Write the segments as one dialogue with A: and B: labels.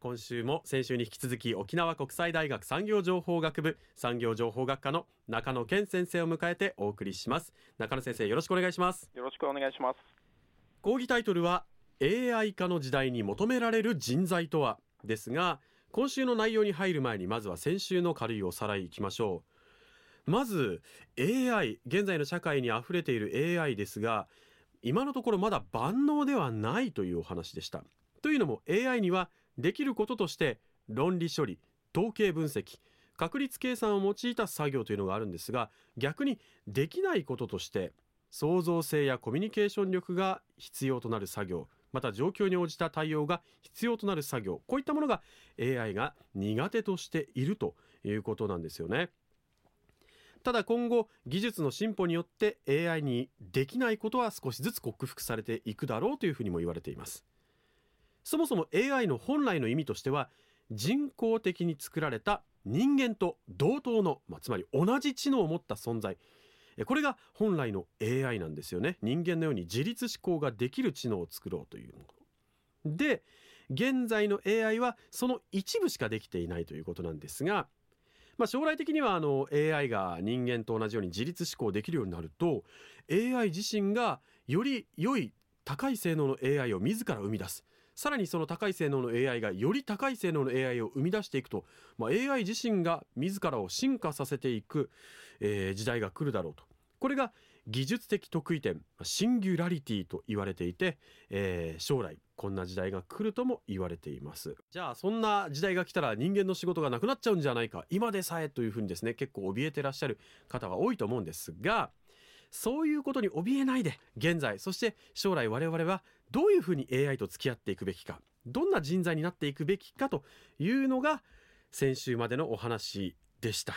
A: 今週も先週に引き続き沖縄国際大学産業情報学部産業情報学科の中野健先生を迎えてお送りします。中野先生よろしくお願いします。
B: よろしくお願いします。
A: 講義タイトルは AI 化の時代に求められる人材とはですが今週の内容に入る前にまずは先週の軽いおさらいいきましょう。まず AI 現在の社会にあふれている AI ですが今のところまだ万能ではないというお話でした。というのも AI にはできることとして論理処理統計分析確率計算を用いた作業というのがあるんですが逆にできないこととして創造性やコミュニケーション力が必要となる作業また状況に応じた対応が必要となる作業こういったものが AI が苦手としているということなんですよね。ただ今後技術の進歩によって AI にできないことは少しずつ克服されていくだろうというふうにも言われています。そもそも AI の本来の意味としては人工的に作られた人間と同等の、まあ、つまり同じ知能を持った存在。これが本来の AI なんですよね。人間のように自立思考ができる知能を作ろうというもの。で現在の AI はその一部しかできていないということなんですが、まあ、将来的にはあの AI が人間と同じように自立思考できるようになると AI 自身がより良い高い性能の AI を自ら生み出す。さらにその高い性能の AI がより高い性能の AI を生み出していくと、まあ、AI 自身が自らを進化させていく、えー、時代が来るだろうと。これが技術的得意点シンギュラリティと言われていて、えー、将来こんな時代が来るとも言われています。じゃあそんな時代が来たら人間の仕事がなくなっちゃうんじゃないか今でさえというふうにですね結構怯えてらっしゃる方は多いと思うんですがそういうことに怯えないで現在そして将来我々はどういうふうに AI と付き合っていくべきかどんな人材になっていくべきかというのが先週までのお話でした。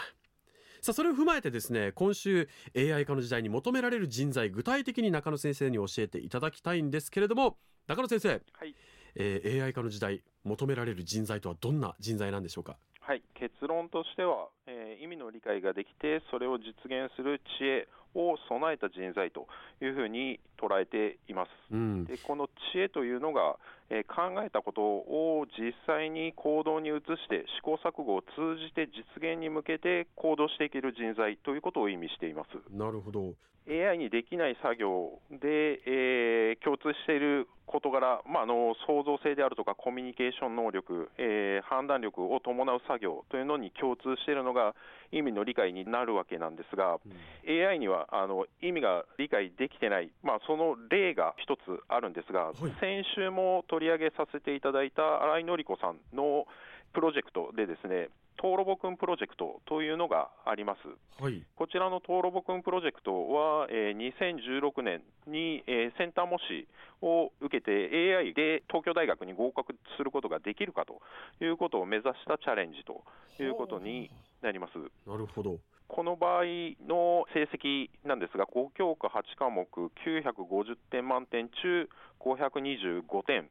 A: さあそれを踏まえてですね今週 AI 化の時代に求められる人材具体的に中野先生に教えていただきたいんですけれども中野先生、
B: はい。
A: えー、AI 化の時代求められる人材とはどんな人材なんでしょうか？
B: はい。結論としては、えー、意味の理解ができてそれを実現する知恵を備えた人材というふうに捉えています。うん、でこの知恵というのが、えー、考えたことを実際に行動に移して試行錯誤を通じて実現に向けて行動していける人材ということを意味しています。
A: なるほど
B: AI にできない作業で、えー、共通している事柄、まあ、あの創造性であるとかコミュニケーション能力、えー、判断力を伴う作業というのに共通しているのが意味の理解になるわけなんですが、うん、AI にはあの意味が理解できてない、まあ、その例が一つあるんですが、はい、先週も取り上げさせていただいた新井紀子さんのプロジェクトでですねトーロボくんプロジェクトというのがあります、はい、こちらのトーロボくんプロジェクトは、えー、2016年に、えー、センター模試を受けて AI で東京大学に合格することができるかということを目指したチャレンジということになります。
A: なるほど。
B: この場合の成績なんですが、5教科8科目950点満点中525点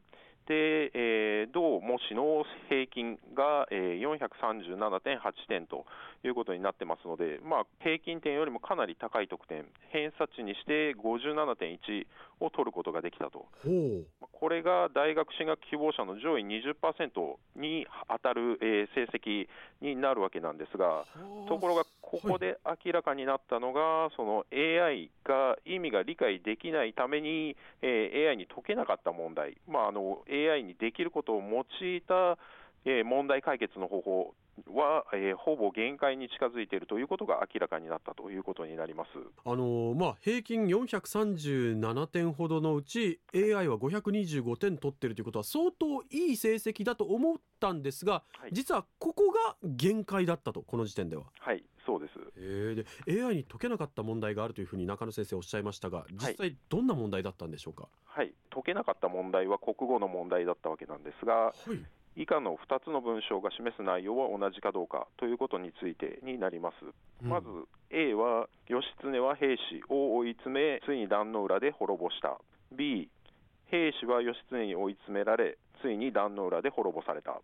B: で、えー、同模試の平均が、えー、437.8点ということになってますので、まあ、平均点よりもかなり高い得点、偏差値にして57.1を取ることができたと、これが大学進学希望者の上位20%に当たる、えー、成績になるわけなんですが、ところがここで明らかになったのが、その AI が意味が理解できないために、えー、AI に解けなかった問題、まあ、あの AI にできることを用いた、えー、問題解決の方法は、えー、ほぼ限界に近づいているということが明らかになったということになります。
A: あのー、まあ、平均437点ほどのうち AI は525点取ってるということは相当いい成績だと思ったんですが、はい、実はここが限界だったとこの時点では。
B: はいそうです、
A: えー、で AI に解けなかった問題があるというふうに中野先生おっしゃいましたが実際どんな問題だったんでしょうか、
B: はい、解けなかった問題は国語の問題だったわけなんですが、はい、以下の2つの文章が示す内容は同じかどうかということについてになります、うん、まず A は義経は兵士を追い詰めついに壇の浦で滅ぼした。B 兵士は義経に追い詰められついに壇の浦で滅ぼされた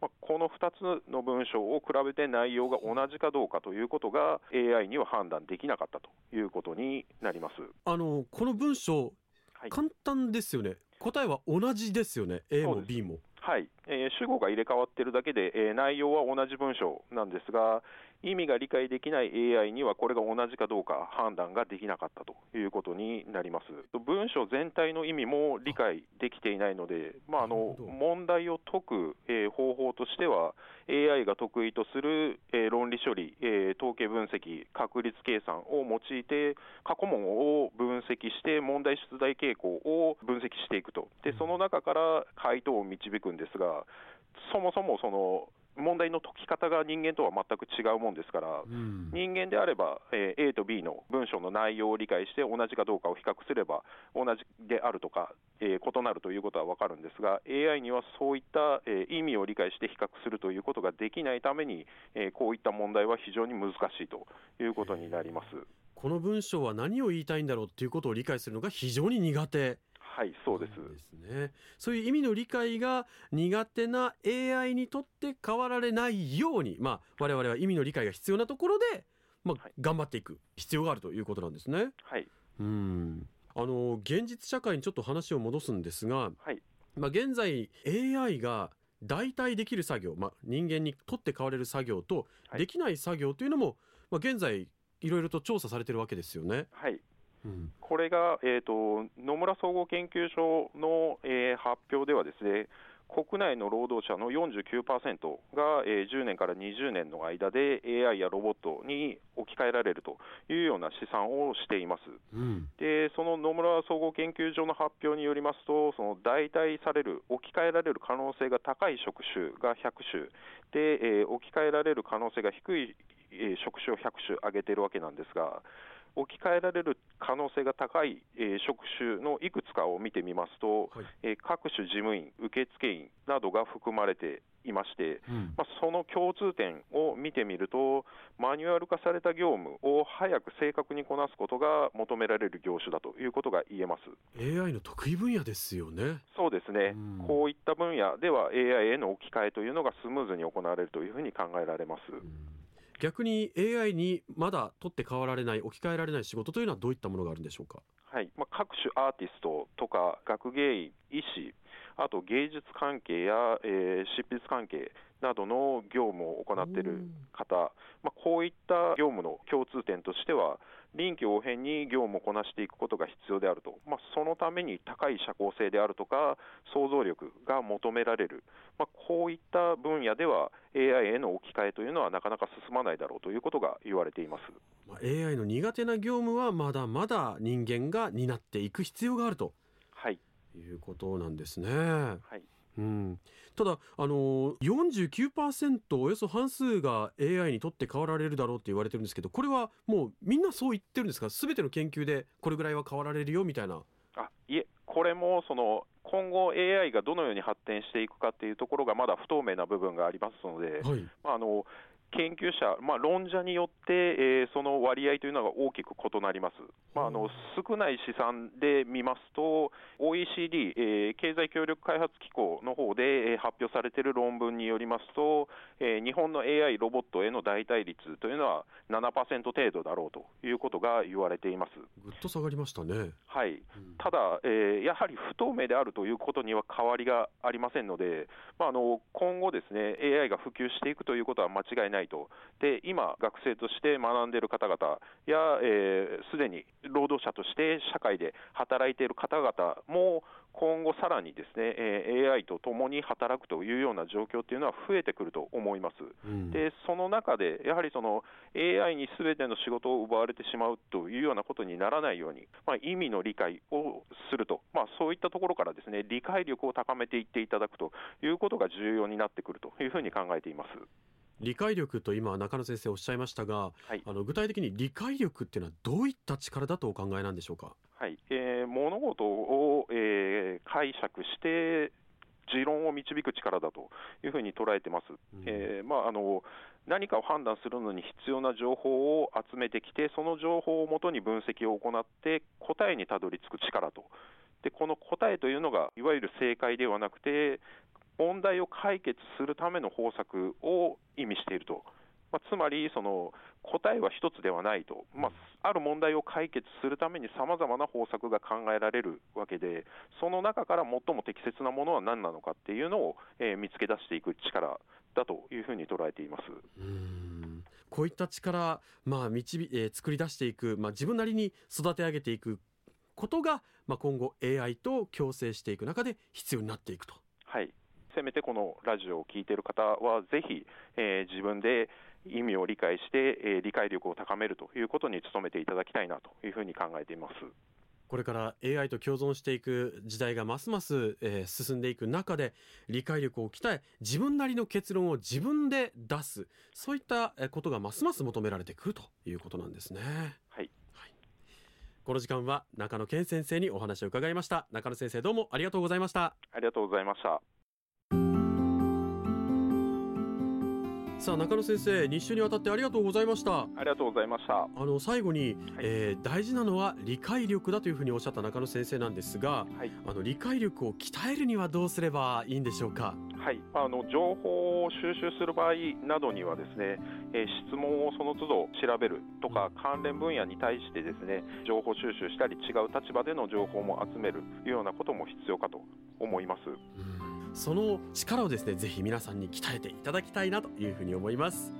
B: まあ、この2つの文章を比べて内容が同じかどうかということが AI には判断できなかったということになります。
A: あのこの文章、はい、簡単ですよね。答えは同じですよね。A も B も。
B: はい、えー、主語が入れ替わってるだけで、えー、内容は同じ文章なんですが、意味が理解できない AI にはこれが同じかどうか判断ができなかったということになります。文章全体の意味も理解できていないので、まあ、あの問題を解く、えー、方法としては、AI が得意とする、えー、論理処理、えー、統計分析、確率計算を用いて、過去問を分析して、問題出題傾向を分析していくと、でその中から回答を導くんですが、そもそもその問題の解き方が人間とは全く違うもんですから、うん、人間であれば、えー、A と B の文章の内容を理解して、同じかどうかを比較すれば、同じであるとか、えー、異なるということは分かるんですが、AI にはそういった、えー、意味を理解して比較するということができないために、えー、こういった問題は非常に難しいということになります。
A: この文章は何を言いたいんだろうということを理解するのが非常に苦手
B: はいそうです。
A: ですね。そういう意味の理解が苦手な AI にとって変わられないようにまあ我々は意味の理解が必要なところで、まあ、はい、頑張っていく必要があるということなんですね。
B: はい。
A: うん。あの現実社会にちょっと話を戻すんですが、
B: はい、
A: まあ、現在 AI が代替できる作業、まあ、人間にとって代われる作業と、できない作業というのも、まあ、現在いろいろと調査されてるわけですよね。
B: はいこれが、えーと、野村総合研究所の、えー、発表ではですね国内の労働者の49%が、えー、10年から20年の間で AI やロボットに置き換えられるというような試算をしています、うん、でその野村総合研究所の発表によりますとその代替される置き換えられる可能性が高い職種が100種。で、えー、置き換えられる可能性が低い、えー、職種を100種挙げているわけなんですが置き換えられる可能性が高い、えー、職種のいくつかを見てみますと、はい、えー、各種事務員、受付員などが含まれていまして、うん、まあ、その共通点を見てみると、マニュアル化された業務を早く正確にこなすことが求められる業種だということが言えます。
A: AI の得意分野ですよね。
B: そうですね、うん、こういった分野では AI への置き換えというのがスムーズに行われるというふうに考えられます。うん
A: 逆に AI にまだ取って代わられない置き換えられない仕事というのはどういったものがあるんでしょうか、
B: はい。まあ、各種アーティストとか学芸員、医師あと芸術関係や、えー、執筆関係などの業務を行っている方、まあ、こういった業務の共通点としては、臨機応変に業務をこなしていくことが必要であると、まあ、そのために高い社交性であるとか、想像力が求められる、まあ、こういった分野では AI への置き換えというのはなかなか進まないだろうということが言われています、
A: まあ、AI の苦手な業務はまだまだ人間が担っていく必要があると。
B: はい。
A: いうことなんですね。
B: は
A: いうん、ただ、あのー、49%およそ半数が AI にとって変わられるだろうって言われてるんですけどこれはもうみんなそう言ってるんですか？全ての研究でこれぐらいは変わられるよみたいな。
B: あいえこれもその今後 AI がどのように発展していくかっていうところがまだ不透明な部分がありますので、はい、まあ、あの研究者、まあ、論者によって、えー、その割合というのが大きく異なります、まあ、あの少ない試算で見ますと、OECD、えー、経済協力開発機構の方で、えー、発表されている論文によりますと、えー、日本の AI ロボットへの代替率というのは7%程度だろうということが言われています。
A: ぐっと下がりましたね、
B: はい、うん、ただ、えー、やはり不透明であるということには変わりがありませんので、まあ、あの今後、ですね AI が普及していくということは間違いないと、で今、学生として学んでいる方々や、す、え、で、に労働者として社会で働いている方々も、今後さらにですね、えー、AI とともに働くというような状況っていうのは増えてくると思います。うん、でその中でやはりその AI にすべての仕事を奪われてしまうというようなことにならないように、まあ、意味の理解をすると、まあ、そういったところからですね理解力を高めていっていただくということが重要になってくるというふうに考えています。
A: 理解力と今中野先生おっしゃいましたが、はい、あの具体的に理解力っていうのはどういった力だとお考えなんでしょうか？
B: はい、えー、物事を、えー、解釈して持論を導く力だというふうに捉えてます。うん、えー、まああの何かを判断するのに必要な情報を集めてきて、その情報をもとに分析を行って、答えにたどり着く力と、でこの答えというのが、いわゆる正解ではなくて、問題を解決するための方策を意味していると、まあ、つまりその答えは一つではないと、まあ、ある問題を解決するためにさまざまな方策が考えられるわけで、その中から最も適切なものは何なのかっていうのを、えー、見つけ出していく力だというふうに捉えています。
A: うん。こういった力、まあ導えー、作り出していく、まあ、自分なりに育て上げていくことが、まあ、今後 AI と共生していく中で必要になっていくと。
B: はいせめてこのラジオを聴いている方は、ぜひ、えー、自分で意味を理解して、えー、理解力を高めるということに努めていただきたいなというふうに考えています。
A: これから AI と共存していく時代がますます、えー、進んでいく中で理解力を鍛え自分なりの結論を自分で出すそういったことがますます求められてくるということなんですね。
B: はい、
A: はい、この時間は中野健先生にお話を伺いました。中野先生どうもありがとうございました。
B: ありがとうございました
A: さあ中野先生2週にわたってありがとうございました。
B: ありがとうございました。
A: あの最後に、はい、えー、大事なのは理解力だというふうにおっしゃった中野先生なんですが、はい、あの理解力を鍛えるにはどうすればいいんでしょうか？
B: はい。あの情報を収集する場合などにはですね、えー、質問をその都度調べるとか関連分野に対してですね情報収集したり違う立場での情報も集めるというようなことも必要かと思います。うん。
A: その力をですねぜひ皆さんに鍛えていただきたいなというふうに思います。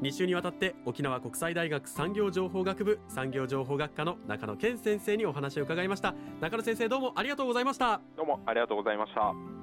A: 2週にわたって沖縄国際大学産業情報学部産業情報学科の中野健先生にお話を伺いました。中野先生どうもありがとうございました。
B: どうもありがとうございました